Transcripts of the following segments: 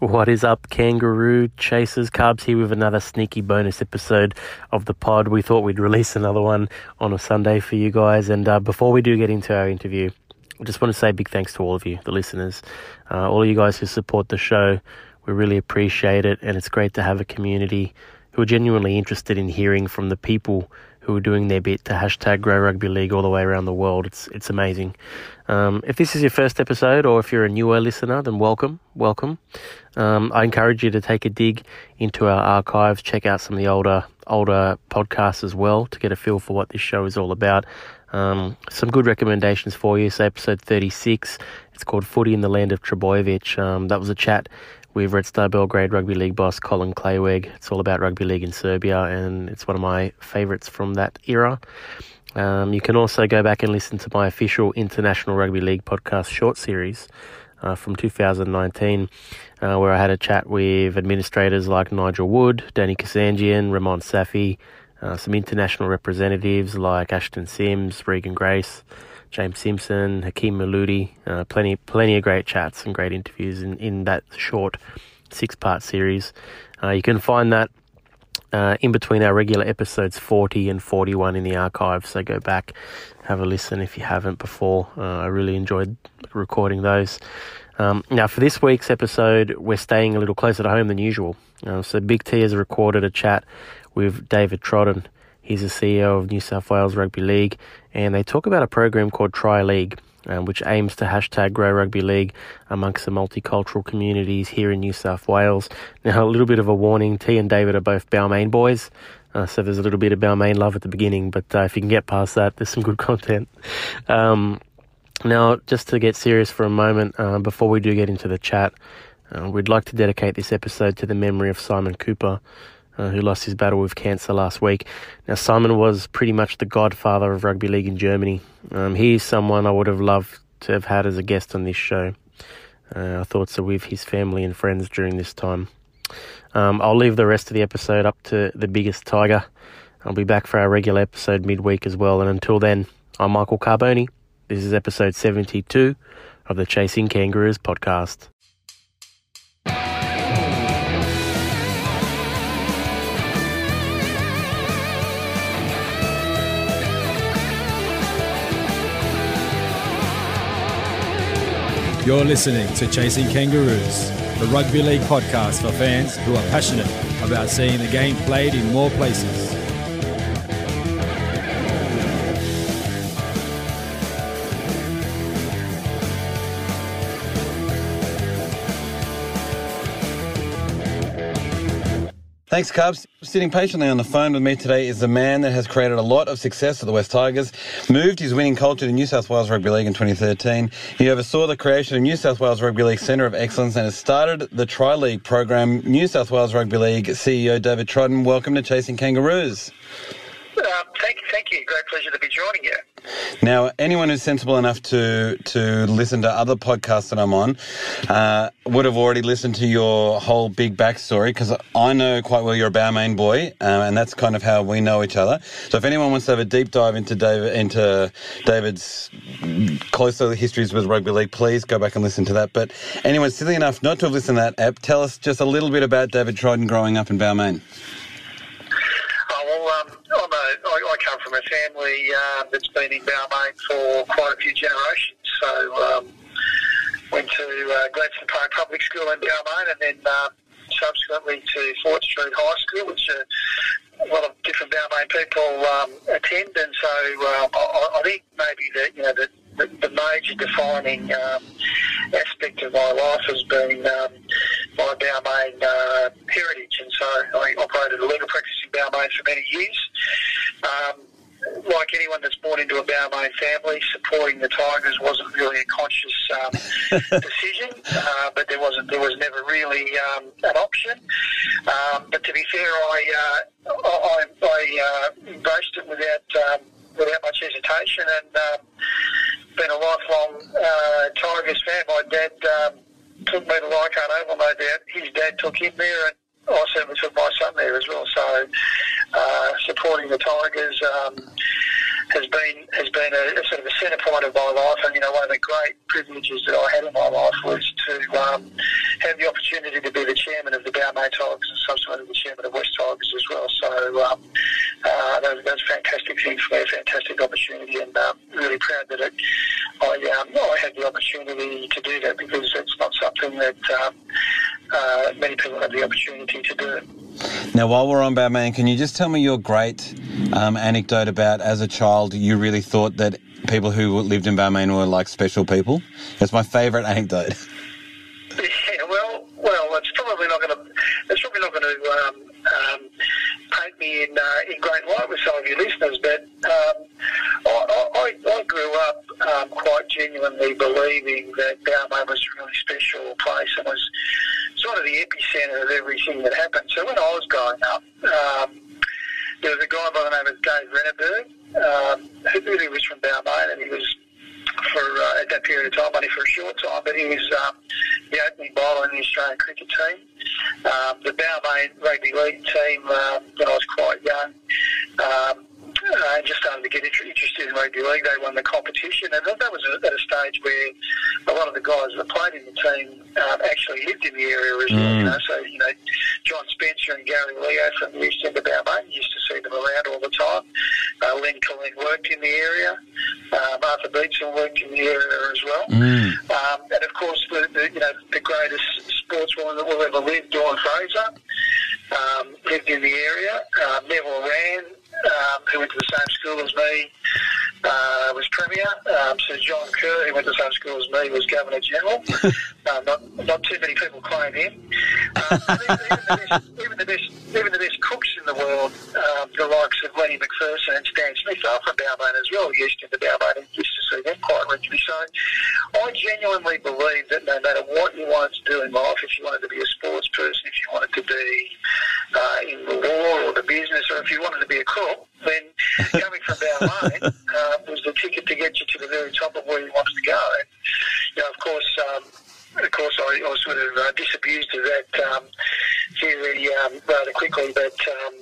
What is up, kangaroo chasers? Carbs here with another sneaky bonus episode of the pod. We thought we'd release another one on a Sunday for you guys. And uh, before we do get into our interview, I just want to say big thanks to all of you, the listeners, uh, all of you guys who support the show. We really appreciate it. And it's great to have a community who are genuinely interested in hearing from the people who are doing their bit to hashtag Grow Rugby League all the way around the world. It's it's amazing. Um, if this is your first episode, or if you're a newer listener, then welcome, welcome. Um, I encourage you to take a dig into our archives, check out some of the older older podcasts as well to get a feel for what this show is all about. Um, some good recommendations for you. So episode 36, it's called Footy in the Land of Trbojevic. Um, that was a chat with Red Star Belgrade Rugby League boss Colin Clayweg. It's all about rugby league in Serbia, and it's one of my favourites from that era. Um, you can also go back and listen to my official International Rugby League podcast short series uh, from 2019, uh, where I had a chat with administrators like Nigel Wood, Danny Kazandjian, Ramon Safi, uh, some international representatives like Ashton Sims, Regan Grace, James Simpson, Hakim Miloudi, uh, plenty plenty of great chats and great interviews in, in that short six part series. Uh, you can find that uh, in between our regular episodes 40 and 41 in the archive. So go back, have a listen if you haven't before. Uh, I really enjoyed recording those. Um, now, for this week's episode, we're staying a little closer to home than usual. Uh, so Big T has recorded a chat with David Trodden. He's the CEO of New South Wales Rugby League, and they talk about a program called Try League, um, which aims to hashtag grow rugby league amongst the multicultural communities here in New South Wales. Now, a little bit of a warning T and David are both Balmain boys. Uh, so there's a little bit of Balmain love at the beginning, but uh, if you can get past that, there's some good content. Um, now, just to get serious for a moment, uh, before we do get into the chat, uh, we'd like to dedicate this episode to the memory of Simon Cooper, uh, who lost his battle with cancer last week. Now, Simon was pretty much the godfather of rugby league in Germany. Um, he's someone I would have loved to have had as a guest on this show. Uh, our thoughts are with his family and friends during this time. Um, I'll leave the rest of the episode up to the biggest tiger. I'll be back for our regular episode midweek as well. And until then, I'm Michael Carboni. This is episode 72 of the Chasing Kangaroos podcast. You're listening to Chasing Kangaroos, the rugby league podcast for fans who are passionate about seeing the game played in more places. Thanks, Cubs. Sitting patiently on the phone with me today is the man that has created a lot of success for the West Tigers, moved his winning culture to New South Wales Rugby League in 2013. He oversaw the creation of New South Wales Rugby League Centre of Excellence and has started the Try League program. New South Wales Rugby League CEO David Trodden, welcome to Chasing Kangaroos. Um, thank you, thank you. Great pleasure to be joining you. Now, anyone who's sensible enough to to listen to other podcasts that I'm on uh, would have already listened to your whole big backstory because I know quite well you're a Balmain boy, uh, and that's kind of how we know each other. So, if anyone wants to have a deep dive into David into David's closer histories with rugby league, please go back and listen to that. But anyone silly enough not to have listened to that app, tell us just a little bit about David Trodden growing up in Balmain. Oh, well, um, I'm a, I, I come from a uh, that's been in Balmain for quite a few generations. So, um, went to uh, Gladstone Park Public School in Balmain and then um, subsequently to Fort Street High School, which uh, a lot of different Balmain people um, attend. And so um, I, I think maybe that, you know, the, the, the major defining um, aspect of my life has been um, my Balmain uh, heritage. And so I operated a legal practice in Balmain for many years. Um, like anyone that's born into a Balmain family, supporting the Tigers wasn't really a conscious um, decision, uh, but there wasn't there was never really um, an option. Um, but to be fair, I uh, I, I uh, embraced it without um, without much hesitation, and um, been a lifelong uh, Tigers fan. My dad um, took me to Leichhardt Oval, no doubt. His dad took him there, and I certainly took my son there as well. So uh, supporting the Tigers um, has been has been a, a, sort of a centre point of my life, and you know one of the great my life was to um, have the opportunity to be the chairman of the Balmain Tigers and subsequently the chairman of West Tigers as well. So um, uh, that, was, that was a fantastic thing for me, a fantastic opportunity, and um, really proud that it, I um, I had the opportunity to do that because it's not something that um, uh, many people have the opportunity to do. Now, while we're on Balmain, can you just tell me your great um, anecdote about as a child you really thought that people who lived in Balmain were like special people? It's my favourite anecdote. Yeah, well, well, it's probably not going to. It's probably not going to um, um, paint me in uh, in great light with some of your listeners, but um, I, I, I, grew up um, quite genuinely believing that Balmain was a really special place and was sort of the epicentre of everything that happened. So when I was growing up, um, there was a guy by the name of Dave Renneberg, um, who really was from Balmain, and he was for uh, at that period of time, only for a short time, but he was um, the opening bowler in the Australian cricket team. Um, the Balmain rugby league team um, when I was quite young. Um, and just started to get interested in rugby league. They won the competition, and that was at a stage where a lot of the guys that played in the team um, actually lived in the area as well. You mm. know, so you know, John Spencer and Gary Leo from the East End of Balmain used to see them around all the time. Uh, Len Killeen worked in the area. Uh, Arthur Beetson worked in the area as well. Mm. Um, and of course, the, the, you know the greatest sportswoman that will ever live, Dawn Fraser, um, lived in the area. Uh, Neville um, who went to the same school as me, uh, was Premier. Um, Sir John Kerr, who went to the same school as me, was Governor General. uh, not, not too many people claim him. Um, even, the best, even, the best, cooks in the world, um, the likes of Lenny McPherson and Stan Smith, are from Balmain as well. Used into Balmain and used to see them quite regularly. So I genuinely believe that no matter what you wanted to do in life, if you wanted to be a sports person, if you wanted to be uh, in the law or the business, or if you wanted to be a cook, then coming from Balmain uh, was the ticket to get you to the very top of where you wanted to go. And, you know, of course, um, of course, I, I was sort of uh, disabused of that um, theory um, rather quickly, but, um,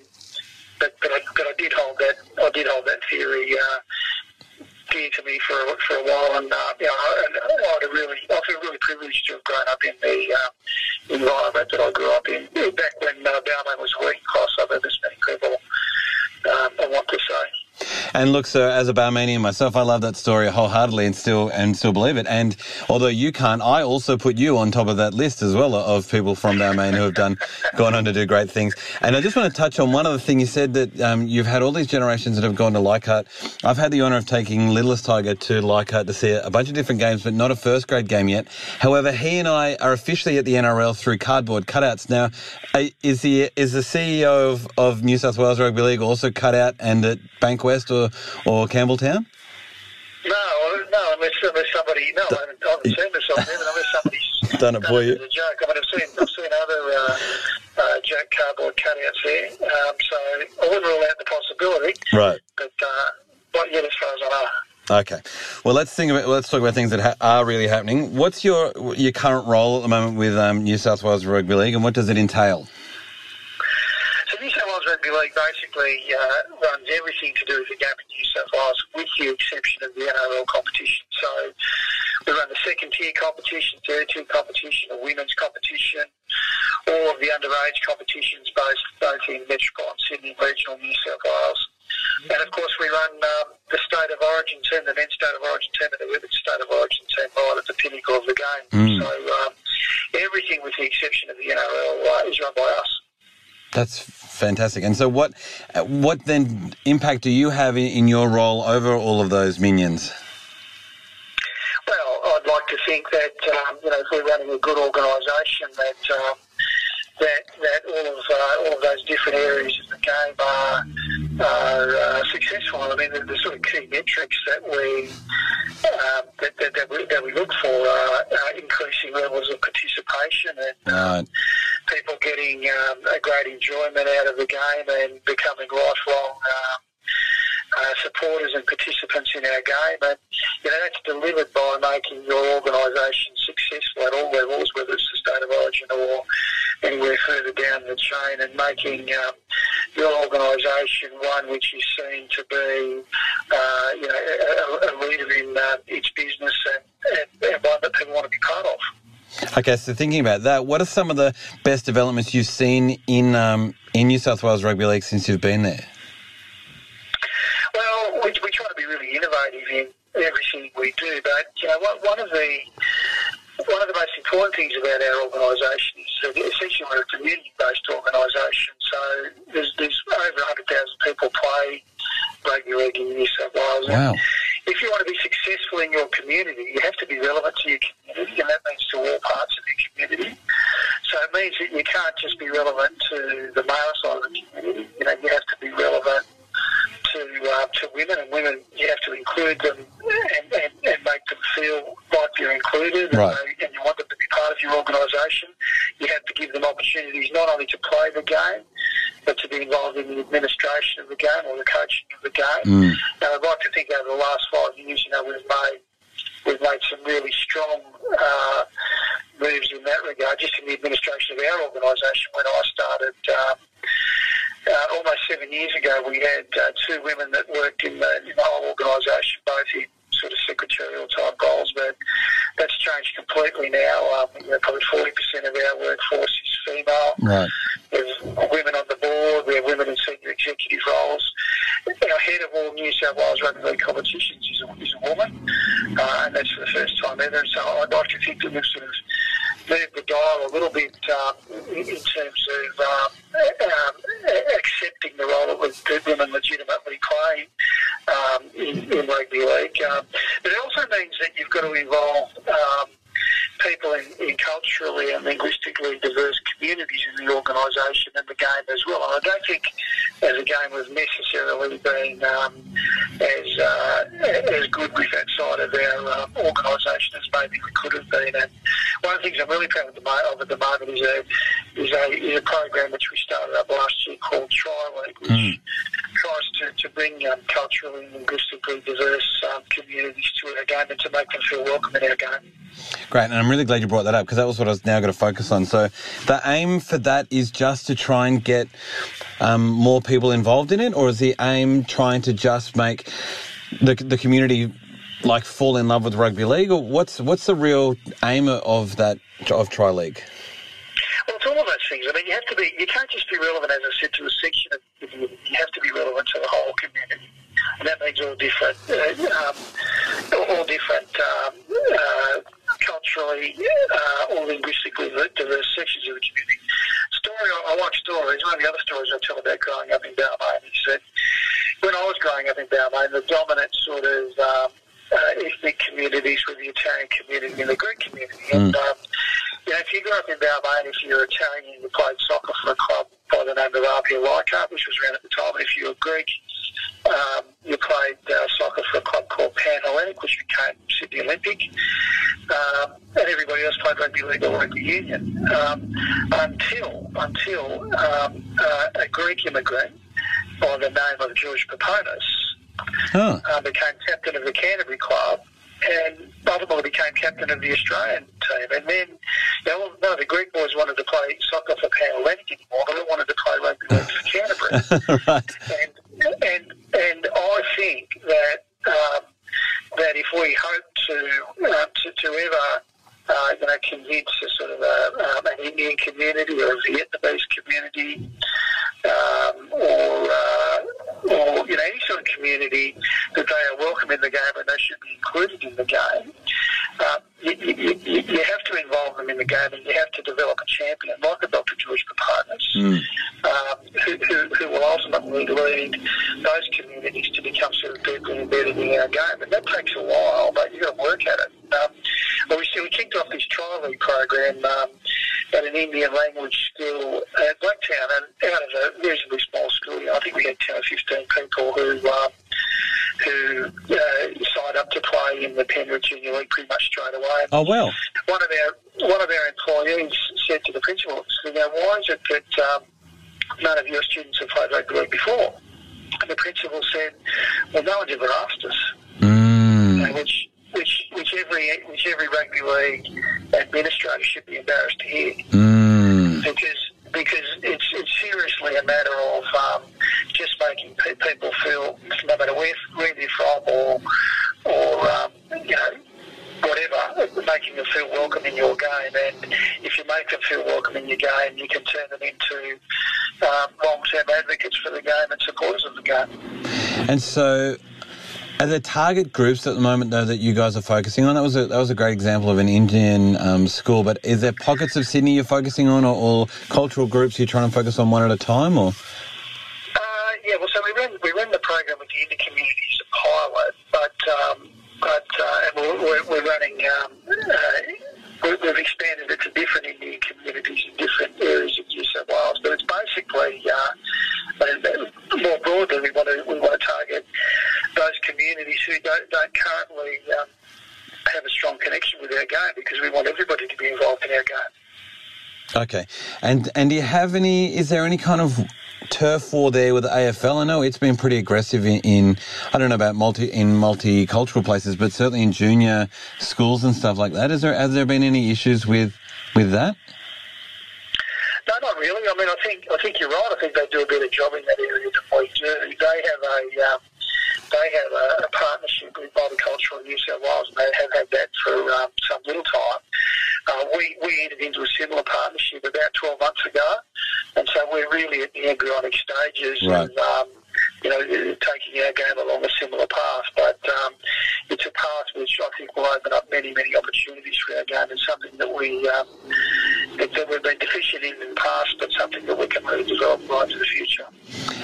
but but I, but I did hold that I did hold that theory uh, dear to me for for a while, and uh, you know, I, I really I feel really privileged to have grown up in the uh, environment that I grew up in back when uh, Balmain was a working class suburb, as many people um, I want to say. And look, sir, as a Balmainian myself, I love that story wholeheartedly and still and still believe it. And although you can't, I also put you on top of that list as well of people from Balmain who have done gone on to do great things. And I just want to touch on one other thing. You said that um, you've had all these generations that have gone to Leichhardt. I've had the honour of taking littlest Tiger to Leichhardt to see a bunch of different games, but not a first grade game yet. However, he and I are officially at the NRL through cardboard cutouts. Now, is the is the CEO of, of New South Wales Rugby League also cut out and at Bankwest or, or Campbelltown? No, no, unless, unless somebody, no, I haven't, I haven't seen this on them, unless somebody's done it for you. Joke. I mean, I've seen, I've seen other uh, uh, joke cardboard cutouts there, um, so I wouldn't rule out the possibility. Right. But uh, not yet, as far as I know. Okay, well let's think about let's talk about things that ha- are really happening. What's your your current role at the moment with um, New South Wales Rugby League, and what does it entail? So New South Wales Rugby League basically uh, runs everything to do with the game in New South Wales, with the exception of the NRL competition. So we run the second tier competition, third tier competition, a women's competition, all of the underage competitions, both both in Metropolitan Sydney, regional New South Wales. And of course, we run um, the state of origin team, the men's state of origin team, and the women's state of origin team right at the pinnacle of the game. Mm. So um, everything, with the exception of the NRL, uh, is run by us. That's fantastic. And so, what what then impact do you have in, in your role over all of those minions? Well, I'd like to think that um, you know if we're running a good organisation, that um, that that all of uh, all of those different areas of the game are are uh, successful. I mean, the, the, sort of key metrics that we um, that, that, that, we, that we look for are, increasing levels of participation and um, people getting um, a great enjoyment out of the game and becoming lifelong. Um, uh, supporters and participants in our game, and you know that's delivered by making your organisation successful at all levels, whether it's the state of origin or anywhere further down the chain, and making um, your organisation one which is seen to be, uh, you know, a, a leader in uh, its business and, and, one that people want to be part of. Okay, so thinking about that, what are some of the best developments you've seen in um, in New South Wales Rugby League since you've been there? Well, we, we try to be really innovative in everything we do, but you know, one, of the one of the most important things about our organisation is that essentially we're a community-based organisation. So there's, there's over 100,000 people play rugby league in New South Wales. Wow. If you want to be successful in your community, you have to be relevant to your community, and that means to all parts of your community. So it means that you can't just be relevant to the male side of the community. You know, you have to be relevant to uh, to women, and women you have to include them and, and, and make them feel like you're included, Right. and, they, and you want them to be part of your organisation. You have to give them opportunities not only to play the game, but to be involved in the administration of the game or the coaching of the game. Mm. And I'd like to think over the last five years, you know, we've made we've made some really strong uh, moves in that regard. Just in the administration of our organisation, when I started. Um, uh, almost seven years ago, we had uh, two women that worked in the, in the whole organisation, both in sort of secretarial type roles, but that's changed completely now. Um, you know, probably 40% of our workforce is female. Right. There's women on the board. We have women in senior roles. Our head of all New South Wales rugby league competitions is a, is a woman, uh, and that's for the first time ever. So I'd like to think that we've sort of moved the dial a little bit um, in, terms of um, um, accepting the role that women legitimately play um, in, in rugby league. Um, but it also means that you've got to involve um, people in, in culturally and linguistically diverse communities in the organisation program which we started up last year called Try League, which tries to, to bring um, culturally and linguistically diverse um, communities to our game and to make them feel welcome in our game. Great, and I'm really glad you brought that up because that was what I was now going to focus on. So, the aim for that is just to try and get um, more people involved in it, or is the aim trying to just make the the community like fall in love with rugby league, or what's what's the real aim of that of Try League? Well, it's all of those things. I mean, you have to be. You can't just be relevant, as I said, to a section of the community. You have to be relevant to the whole community, and that means all different, uh, um, all different um, uh, culturally uh, or linguistically diverse sections of the community. Story. I, I like stories. One of the other stories I tell about growing up in Balmain is that when I was growing up in Balmain, the dominant sort of um, uh, ethnic communities were the Italian community and the Greek community. And um, you know, if you grew up in Balmain, if you're Italian, and you played soccer for a club by the name of Apia Leichhardt, which was around at the time. And if you were Greek, um, you played uh, soccer for a club called Pan Hellenic, which became Sydney Olympic. Um, and everybody played rugby league union um, until until um, uh, a Greek immigrant by the name of George Peponis Huh. uh, became captain of the Canterbury club and ultimately became captain of the Australian team. And then, you know, of the Greek boys wanted to play soccer for Atlantic anymore, but they wanted to play rugby league for Canterbury. right. and, and, and I think that, um, that if we hope to, uh, to, to ever uh, you know, convince a sort of a, um, an Indian community or a Vietnamese community um, or, uh, or you know any sort of community that they are welcome in the game and they should be included in the game. Uh, you, you, you, you have to involve them in the game and you have to develop a champion like a Dr. George Peponis Mm. um, who, who, who will ultimately lead those communities to become sort of deeply embedded in our game. And that takes a while, but you've got to work at it. Um, but we, see, we kicked off league program um, at an Indian language school at Blacktown, and out of a reasonably small school, you know, I think we had 10 or 15 people who um, who uh, signed up to play in the Penrith Junior League pretty much straight away. Oh well. One of our one of our employees said to the principal, "You know, why is it that um, none of your students have played rugby league before?" And the principal said, "Well, no one's ever asked us." Mm. Which which which every which every rugby league administrators should be embarrassed to hear. Mm. Because because it's it's seriously a matter of um, just making pe- people feel, no matter where where they're from or or um, you know whatever, making them feel welcome in your game. And if you make them feel welcome in your game, you can turn them into um, long term advocates for the game and supporters of the game. And so, are there target groups at the moment though that you guys are focusing on? That was a that was a great example of an Indian um, school. But is there pockets of Sydney you're focusing on, or, or cultural groups you're trying to focus on one at a time, or? Uh, yeah, well, so we run we run the program with the Indian communities pilot, but um, but uh, and we're, we're, running. Um, uh, we- we've expanded it to different Indian communities in different areas of New South Wales, but it's basically uh, more broadly we want to we want to target those communities who don't don't currently um, have a strong connection with our game because we want everybody to be involved in our game. Okay, and and do you have any? Is there any kind of turf war there with the AFL? I know it's been pretty aggressive in, in I don't know about multi in multicultural places, but certainly in junior schools and stuff like that. Is there has there been any issues with with that? No, not really. I mean, I think I think you're right. I think they do a better job in that area than we do. They have a um, they have a, a partnership with Multicultural New South Wales, and they have had that for um, some little time. Uh, we we entered into a similar partnership about 12 months ago, and so we're really at the embryonic stages Right. of um, you know taking our game along a similar path. But um, it's a path which I think will open up many many opportunities for our game, and something that we um, that, we've been deficient in in the past, but something that we can really develop right into the future.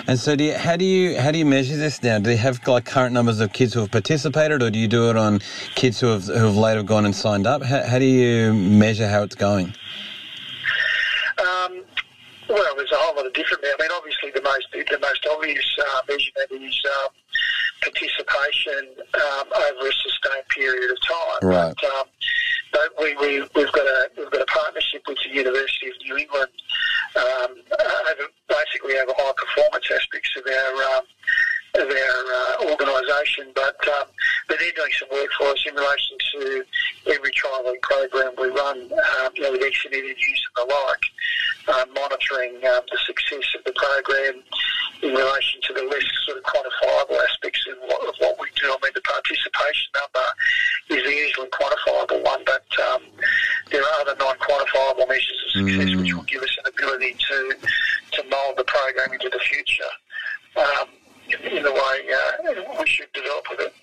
And so, do you, how do you how do you measure this now? Do you have like current numbers of kids who have participated, or do you do it on kids who have who have later gone and signed up? How, how do you measure how it's going? Um, well, there's a whole lot of different. I mean, obviously, the most the most obvious uh, measurement is um, participation um, over a sustained period of time. Right. But, we, we we've got a we've got a partnership with the University of New England um, over basically over high performance aspects of our um, of our uh, organisation, but um, but they're doing some work for us in relation to every trial and program we run, um, you know, with exit interviews and the like, um, monitoring um, the success of the program in relation to the less sort of quantifiable aspects of what, of what we do. I mean, the participation number is the easily quantifiable one, but um, there are other non-quantifiable measures of success which will give us an ability to to mould the program into the future um, in, in the way uh, we should develop with it.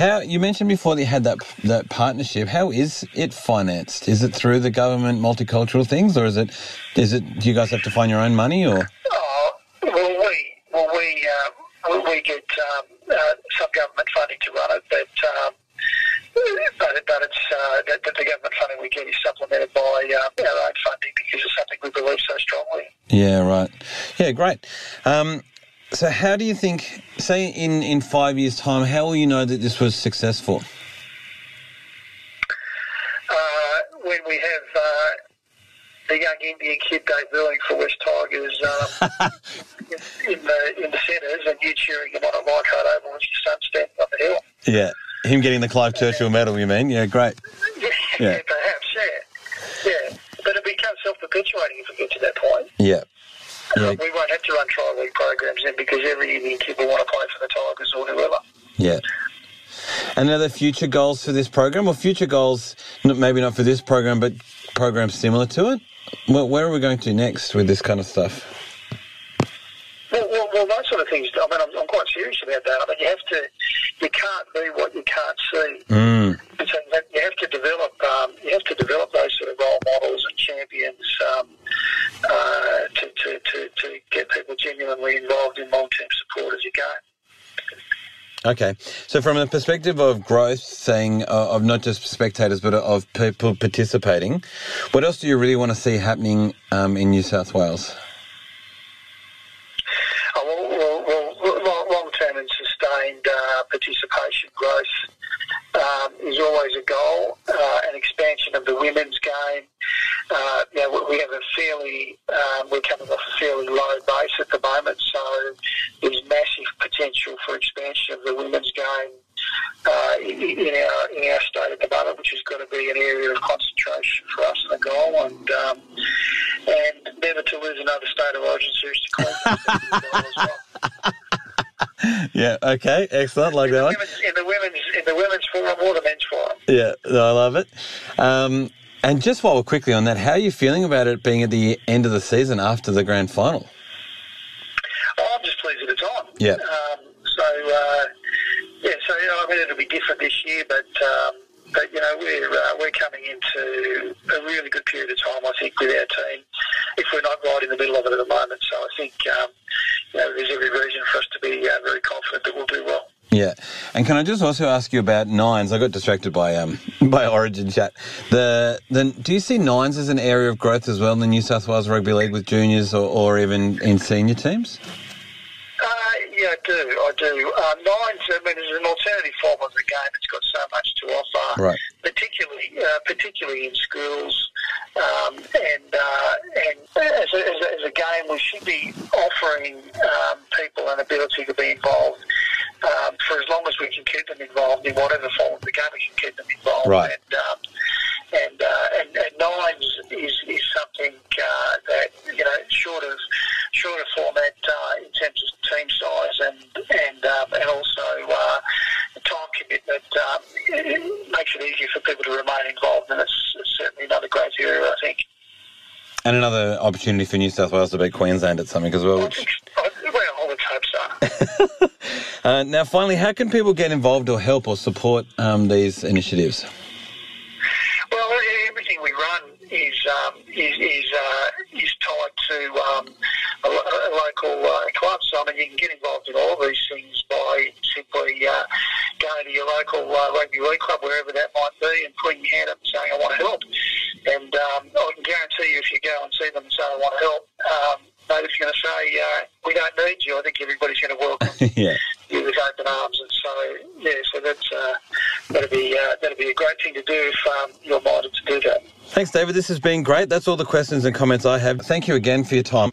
How you mentioned before that you had that that partnership. How is it financed? Is it through the government multicultural things, or is it is it do you guys have to find your own money, or Oh, well, we well we uh, we- get um, uh, some government funding to run it, but um, but, but it's uh, that the government funding we get is supplemented by uh, our own funding because it's something we believe so strongly. yeah, right, yeah, great. Um, so how do you think? Say in in five years' time, how will you know that this was successful? Uh, when we have uh, the young Indian kid debuting for West Tigers um, in the in the centres and you cheering him on at Leichhardt Oval as your son standing on the hill. Yeah, him getting the Clive Churchill medal. You mean? Yeah, great. Yeah, Yeah. perhaps, yeah. Yeah. But it becomes self perpetuating if we get to that point. Yeah, yeah, we won't have to run trial league programs then because every Indian kid will want to play for the Tigers or whoever. yeah. And are there future goals for this program, or future goals? Maybe not for this program, but programs similar to it. Where are we going to next with this kind of stuff? Well, those sort of things. I mean, I'm, I'm quite serious about that. I mean, you have to, you can't be what you can't see. Mm. And so you have- you have to develop, um, you have to develop those sort of role models and champions um, uh, to, to, to, to get people genuinely involved in long-term support as you go. Okay, so from the perspective of growth, saying uh, of not just spectators but of people participating, what else do you really want to see happening um, in New South Wales? Oh, well, well, well, long- long-term and sustained uh, participation growth um, is always a goal. Uh, an expansion of the women's game. Uh, you know, we have a fairly, um, we're coming off a fairly low base at the moment, so there's massive potential for expansion of the women's game uh, in, in our in our state at the moment, which has got to be an area of concentration for us and a goal. And um, and never to lose another state of origin series to Queensland. as well. Yeah, okay, excellent, like that one. In the women's in the women's forum or the men's forum. Yeah, I love it. Um, And just while we're quickly on that, how are you feeling about it being at the end of the season after the grand final? Oh, I'm just pleased that it's on. Yeah. Um, so, uh, yeah, so I mean, it'll be different this year, but um, but you know, we're uh, we're coming into a really good period of time. I think with our team, if we're not right in the middle of it at the moment. So I think um, you know, there's every reason for us to be uh, very confident that we'll do well. Yeah, and can I just also ask you about nines? I got distracted by um by Origin chat. The the do you see nines as an area of growth as well in the New South Wales Rugby League with juniors or, or even in senior teams? Uh, yeah, I do. I do. Uh, nines, I mean, is an alternative form of the game. It's got so much to offer, Right. particularly uh, particularly in schools. Um, and uh, and as a, as, a, as a game, we should be offering um, people an ability to be involved um, for as long as we can keep them involved in whatever form of the game. We can keep them involved. Right. And um, and, uh, and and nines is is something uh, that you know short of short of format uh, in terms of team size and and um, and also uh, time commitment um, it, makes it easier for people to remain involved, and it's, it's certainly another great area, I think. And another opportunity for New South Wales to beat Queensland at something as well. I Which, think, I, well, let's hope so. uh, now, finally, how can people get involved or help or support um, these initiatives? Well, everything we run is um, is is, uh, is tied to um, a, a local uh, club. So I mean, you can get involved in all these things by simply uh, to your local uh, rugby league club, wherever that might be, and putting your hand up and saying, "I want to help." And um, I can guarantee you, if you go and see them and say, "I want to help," um, nobody's going to say, uh, "We don't need you." I think everybody's going to welcome yeah. you with open arms, and so yeah, so that's uh, that'd be uh, that'd be a great thing to do if um, you're minded to do that. Thanks, David. This has been great. That's all the questions and comments I have. Thank you again for your time.